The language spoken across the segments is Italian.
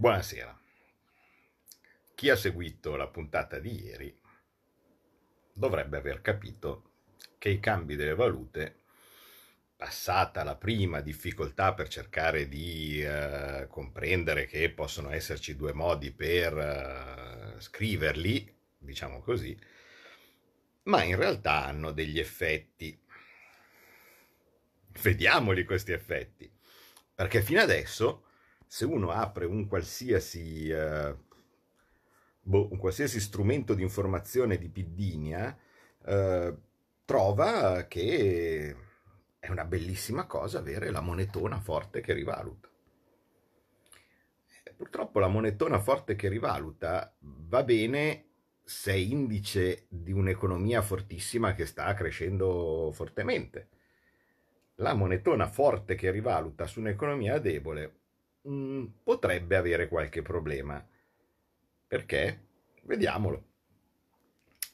Buonasera. Chi ha seguito la puntata di ieri dovrebbe aver capito che i cambi delle valute, passata la prima difficoltà per cercare di eh, comprendere che possono esserci due modi per eh, scriverli, diciamo così, ma in realtà hanno degli effetti. Vediamoli questi effetti, perché fino adesso se uno apre un qualsiasi, eh, boh, un qualsiasi strumento di informazione di Piddinia, eh, trova che è una bellissima cosa avere la monetona forte che rivaluta. Eh, purtroppo la monetona forte che rivaluta va bene se è indice di un'economia fortissima che sta crescendo fortemente. La monetona forte che rivaluta su un'economia debole mh, mm, potrebbe avere qualche problema. Perché? Vediamolo.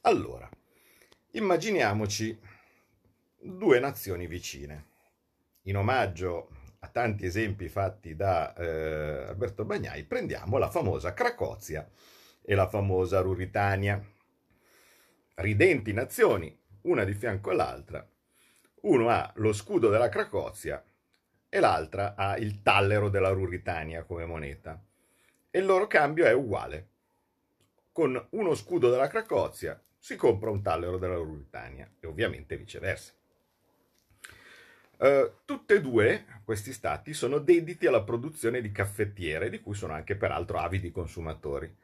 Allora, immaginiamoci due nazioni vicine. In omaggio a tanti esempi fatti da eh, Alberto Bagnai, prendiamo la famosa Cracozia e la famosa Ruritania. Ridenti nazioni, una di fianco all'altra. Uno ha lo scudo della Cracozia e l'altra ha il tallero della Ruritania come moneta. E il loro cambio è uguale. Con uno scudo della Cracozia si compra un tallero della Ruritania e ovviamente viceversa. Uh, tutte e due questi stati sono dediti alla produzione di caffettiere, di cui sono anche peraltro avidi consumatori.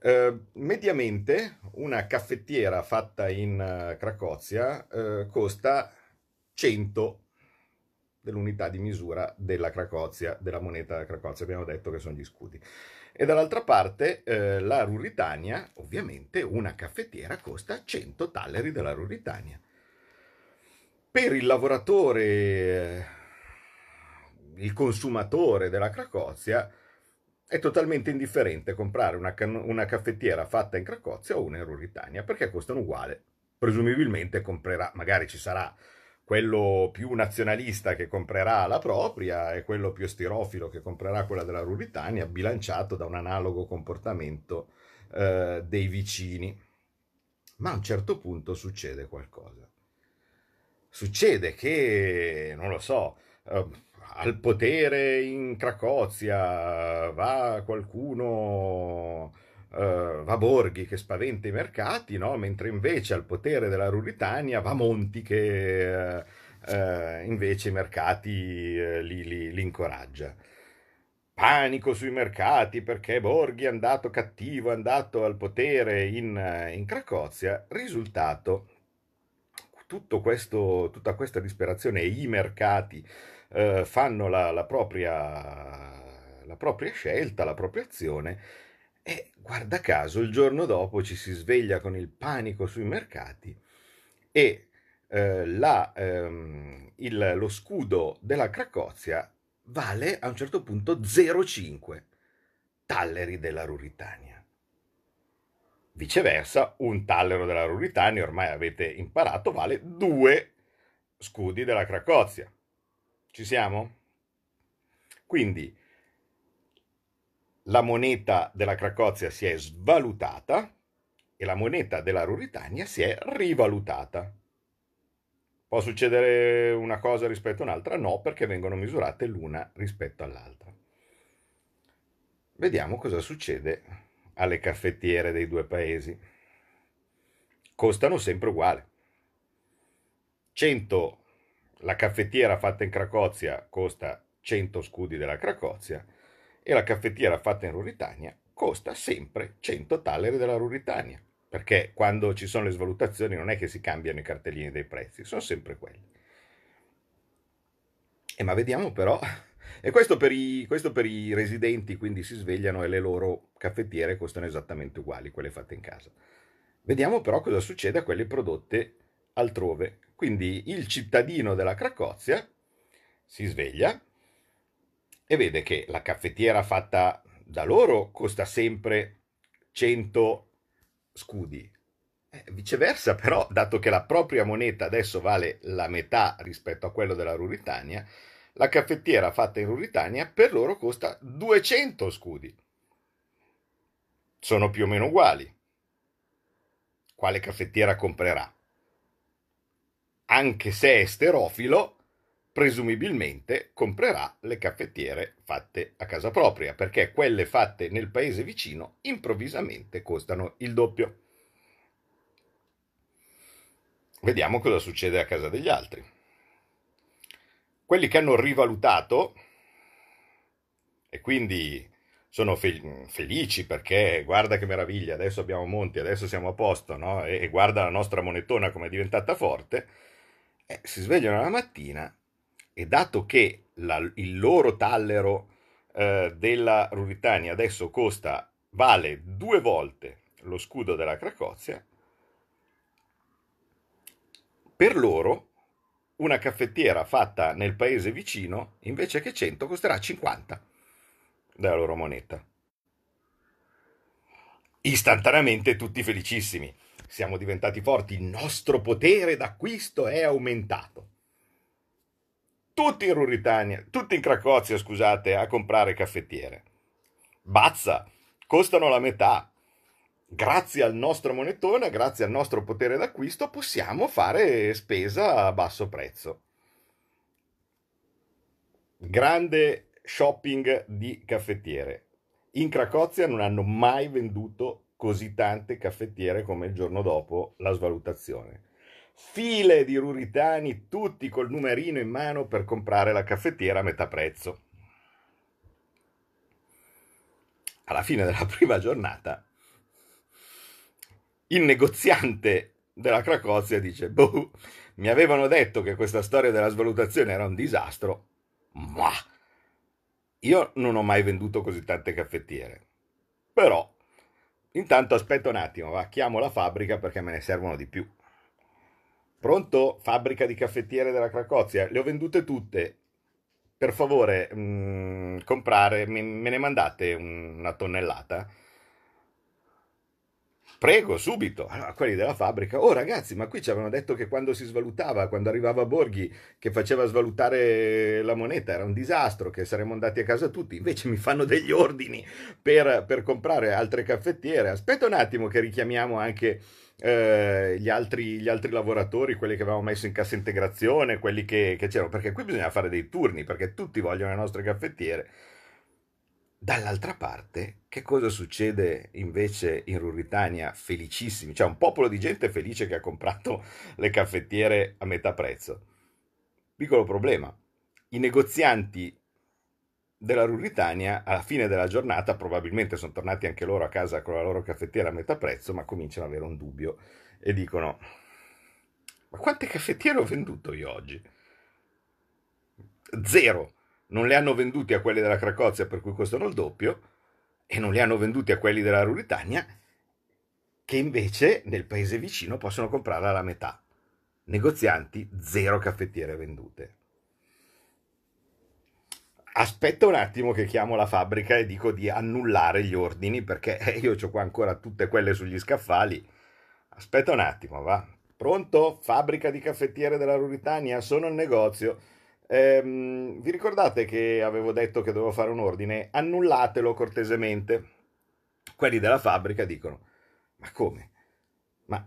Uh, mediamente una caffettiera fatta in uh, Cracozia costa 100 dell'unità di misura della Cracozia, della moneta Cracozia, abbiamo detto che sono gli scudi. E dall'altra parte eh, la Ruritania, ovviamente una caffettiera costa 100 talleri della Ruritania. Per il lavoratore, eh, il consumatore della Cracozia, è totalmente indifferente comprare una, una, caffettiera fatta in Cracozia o una in Ruritania, perché costano uguale. Presumibilmente comprerà, magari ci sarà quello più nazionalista che comprerà la propria e quello più stirofilo che comprerà quella della Ruritania, bilanciato da un analogo comportamento eh, dei vicini. Ma a un certo punto succede qualcosa. Succede che, non lo so, eh, al potere in Cracozia va qualcuno uh, va Borghi che spaventa i mercati, no? mentre invece al potere della Ruritania va Monti che uh, uh, invece i mercati li, li, li incoraggia. Panico sui mercati perché Borghi è andato cattivo, è andato al potere in, in Cracozia. Risultato, questo, tutta questa disperazione e i mercati eh, fanno la, la, propria, la, propria, scelta, la propria azione e guarda caso, il giorno dopo ci si sveglia con il panico sui mercati e eh, la, ehm, il, lo scudo della Cracozia vale a un certo punto 0,5 talleri della Ruritania. Viceversa, un tallero della Ruritania, ormai avete imparato, vale 2 scudi della Cracozia. Ci siamo? Quindi la moneta della Cracozia si è svalutata e la moneta della Ruritania si è rivalutata. Può succedere una cosa rispetto a un'altra? No, perché vengono misurate l'una rispetto all'altra. Vediamo cosa succede alle caffettiere dei due paesi. Costano sempre uguale. 100 la caffettiera fatta in Cracozia costa 100 scudi della Cracozia e la caffettiera fatta in Ruritania costa sempre 100 talleri della Ruritania, perché quando ci sono le svalutazioni non è che si cambiano i cartellini dei prezzi, sono sempre quelli. E ma vediamo però, e questo per, i, questo per i residenti, quindi si svegliano e le loro caffettiere costano esattamente uguali, quelle fatte in casa. Vediamo però cosa succede a quelle prodotte altrove. Quindi il cittadino della Cracozia si sveglia, e vede che la caffettiera fatta da loro costa sempre 100 scudi. Eh, viceversa, però, dato che la propria moneta adesso vale la metà rispetto a quello della Ruritania, La caffettiera fatta in Ruritania per loro costa 200 scudi. Sono più o meno uguali. Quale caffettiera comprerà? Anche se è sterofilo, presumibilmente comprerà le caffettiere fatte a casa propria, perché quelle fatte nel paese vicino improvvisamente costano il doppio. Vediamo cosa succede a casa degli altri. Quelli che hanno rivalutato e quindi sono fel- felici perché guarda che meraviglia, adesso abbiamo Monti, adesso siamo a posto, no? e, e guarda la nostra monetona come è diventata forte, eh, si svegliano la mattina e dato che la, il loro tallero eh, della Ruritania adesso costa, vale due volte lo scudo della Cracozia, per loro una caffettiera fatta nel paese vicino, invece che 100, costerà 50 della loro moneta. Istantaneamente tutti felicissimi. Siamo diventati forti, il nostro potere d'acquisto è aumentato. Tutti in Ruritania, tutti in Cracozia, scusate, a comprare caffettiere. Bazza, costano la metà, grazie al nostro monetone, grazie al nostro potere d'acquisto, possiamo fare spesa a basso prezzo. Grande shopping di caffettiere. In Cracozia non hanno mai venduto così tante caffettiere come il giorno dopo la svalutazione. File di ruritani, tutti col numerino in mano per comprare la caffettiera a metà prezzo. Alla fine della prima giornata il negoziante della Cracozia dice, boh, mi avevano detto che questa storia della svalutazione era un disastro, ma io non ho mai venduto così tante caffettiere. Però, intanto aspetta un attimo, va, chiamo la fabbrica perché me ne servono di più. Pronto? Fabbrica di caffettiere della Cracozia? Le ho vendute tutte. Per favore, mh, mm, comprare, me, me ne mandate una tonnellata? Prego, subito. Allora, quelli della fabbrica, oh ragazzi, ma qui ci avevano detto che quando si svalutava, quando arrivava Borghi, che faceva svalutare la moneta, era un disastro, che saremmo andati a casa tutti. Invece mi fanno degli ordini per, per comprare altre caffettiere. Aspetta un attimo che richiamiamo anche eh, gli, altri, gli, altri, lavoratori, quelli che avevamo messo in cassa integrazione, quelli che, che c'erano, perché qui bisogna fare dei turni, perché tutti vogliono le nostre caffettiere. Dall'altra parte, che cosa succede invece in Ruritania? Felicissimi, c'è un popolo di gente felice che ha comprato le caffettiere a metà prezzo. Piccolo problema, i negozianti della Ruritania alla fine della giornata probabilmente sono tornati anche loro a casa con la loro caffettiera a metà prezzo, ma cominciano ad avere un dubbio e dicono: Ma quante caffettiere ho venduto io oggi? Zero non le hanno venduti a quelli della Cracozia per cui costano il doppio e non li hanno venduti a quelli della Ruritania che invece nel paese vicino possono comprare alla metà. Negozianti, zero caffettiere vendute. Aspetta un attimo che chiamo la fabbrica e dico di annullare gli ordini perché io ho qua ancora tutte quelle sugli scaffali. Aspetta un attimo, va. Pronto? Fabbrica di caffettiere della Ruritania? Sono al negozio Ehm, vi ricordate che avevo detto che dovevo fare un ordine? Annullatelo cortesemente. Quelli della fabbrica dicono: Ma come? Ma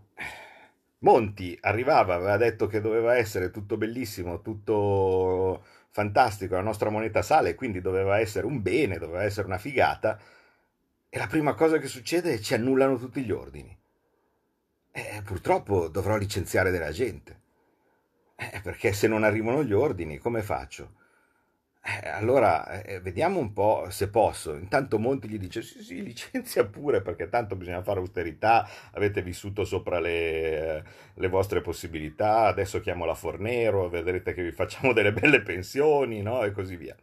Monti arrivava, aveva detto che doveva essere tutto bellissimo, tutto fantastico, la nostra moneta sale, quindi doveva essere un bene, doveva essere una figata. E la prima cosa che succede è che ci annullano tutti gli ordini. E purtroppo dovrò licenziare della gente. Eh, perché se non arrivano gli ordini, come faccio? Eh, allora, eh, vediamo un po' se posso. Intanto Monti gli dice: Sì, sì, licenzia pure perché tanto bisogna fare austerità. Avete vissuto sopra le, le vostre possibilità. Adesso chiamo la Fornero, vedrete che vi facciamo delle belle pensioni, no? E così via.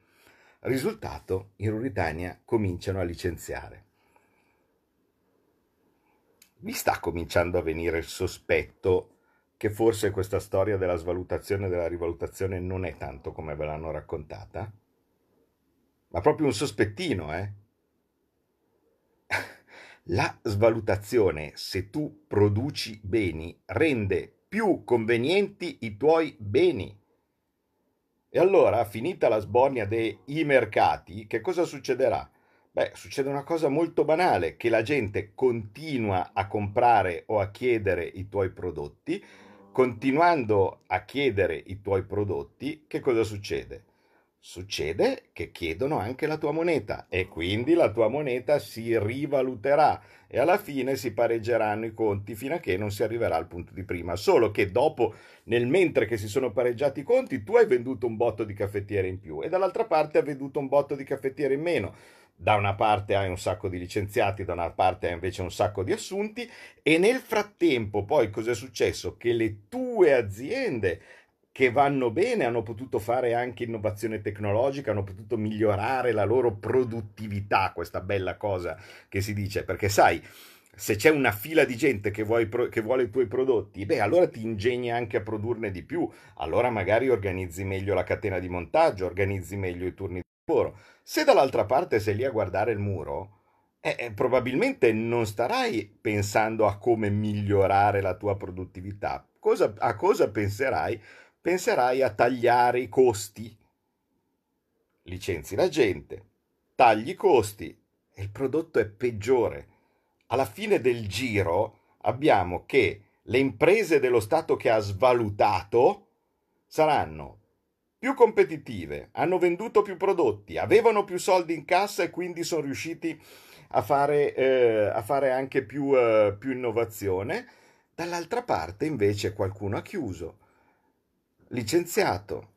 Risultato: in Ruritania cominciano a licenziare. Mi sta cominciando a venire il sospetto che forse questa storia della svalutazione e della rivalutazione non è tanto come ve l'hanno raccontata, ma proprio un sospettino, eh? La svalutazione, se tu produci beni, rende più convenienti i tuoi beni. E allora, finita la sbornia dei mercati, che cosa succederà? Beh, succede una cosa molto banale, che la gente continua a comprare o a chiedere i tuoi prodotti, continuando a chiedere i tuoi prodotti, che cosa succede? Succede che chiedono anche la tua moneta e quindi la tua moneta si rivaluterà e alla fine si pareggeranno i conti fino a che non si arriverà al punto di prima. Solo che dopo, nel mentre che si sono pareggiati i conti, tu hai venduto un botto di caffettiere in più e dall'altra parte hai venduto un botto di caffettiere in meno. Da una parte hai un sacco di licenziati, da una parte hai invece un sacco di assunti e nel frattempo poi cos'è successo? Che le tue aziende che vanno bene, hanno potuto fare anche innovazione tecnologica, hanno potuto migliorare la loro produttività, questa bella cosa che si dice, perché sai, se c'è una fila di gente che, vuoi, che, vuole i tuoi prodotti, beh, allora ti ingegni anche a produrne di più, allora magari organizzi meglio la catena di montaggio, organizzi meglio i turni. Se dall'altra parte sei lì a guardare il muro, eh, eh, probabilmente non starai pensando a come migliorare la tua produttività. Cosa, a cosa penserai? penserai a tagliare i costi. Licenzi la gente, tagli i costi e il prodotto è peggiore. Alla fine del giro abbiamo che le imprese dello Stato che ha svalutato saranno più competitive, hanno venduto più prodotti, avevano più soldi in cassa e quindi sono riusciti a fare, eh, a fare anche più, eh, più innovazione. Dall'altra parte invece qualcuno ha chiuso licenziato,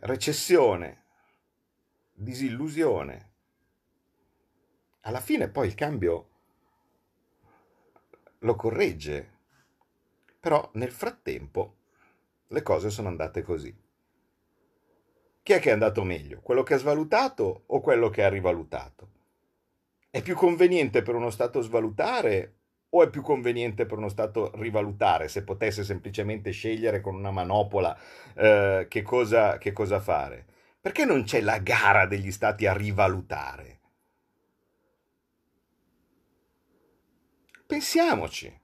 recessione, disillusione. Alla fine poi il cambio lo corregge, però nel frattempo le cose sono andate così. Chi è che è andato meglio? Quello che ha svalutato o quello che ha rivalutato? È più conveniente per uno Stato svalutare o è più conveniente per uno Stato rivalutare se potesse semplicemente scegliere con una manopola eh, che, cosa, che cosa fare? Perché non c'è la gara degli Stati a rivalutare? Pensiamoci.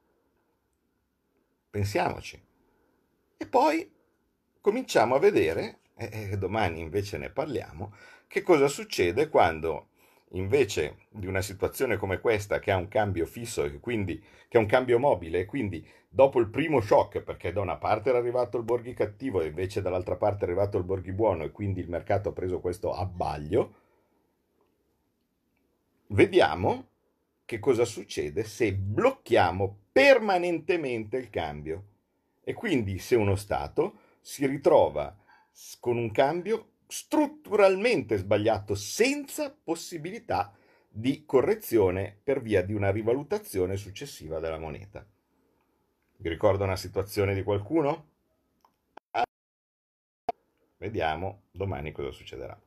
Pensiamoci. E poi cominciamo a vedere, e domani invece ne parliamo, che cosa succede quando invece di una situazione come questa che ha un cambio fisso e quindi che ha un cambio mobile e quindi dopo il primo shock perché da una parte era arrivato il Borghi cattivo e invece dall'altra parte è arrivato il Borghi buono e quindi il mercato ha preso questo abbaglio vediamo che cosa succede se blocchiamo permanentemente il cambio e quindi se uno Stato si ritrova con un cambio strutturalmente sbagliato senza possibilità di correzione per via di una rivalutazione successiva della moneta. Vi ricordo una situazione di qualcuno? Vediamo domani cosa succederà.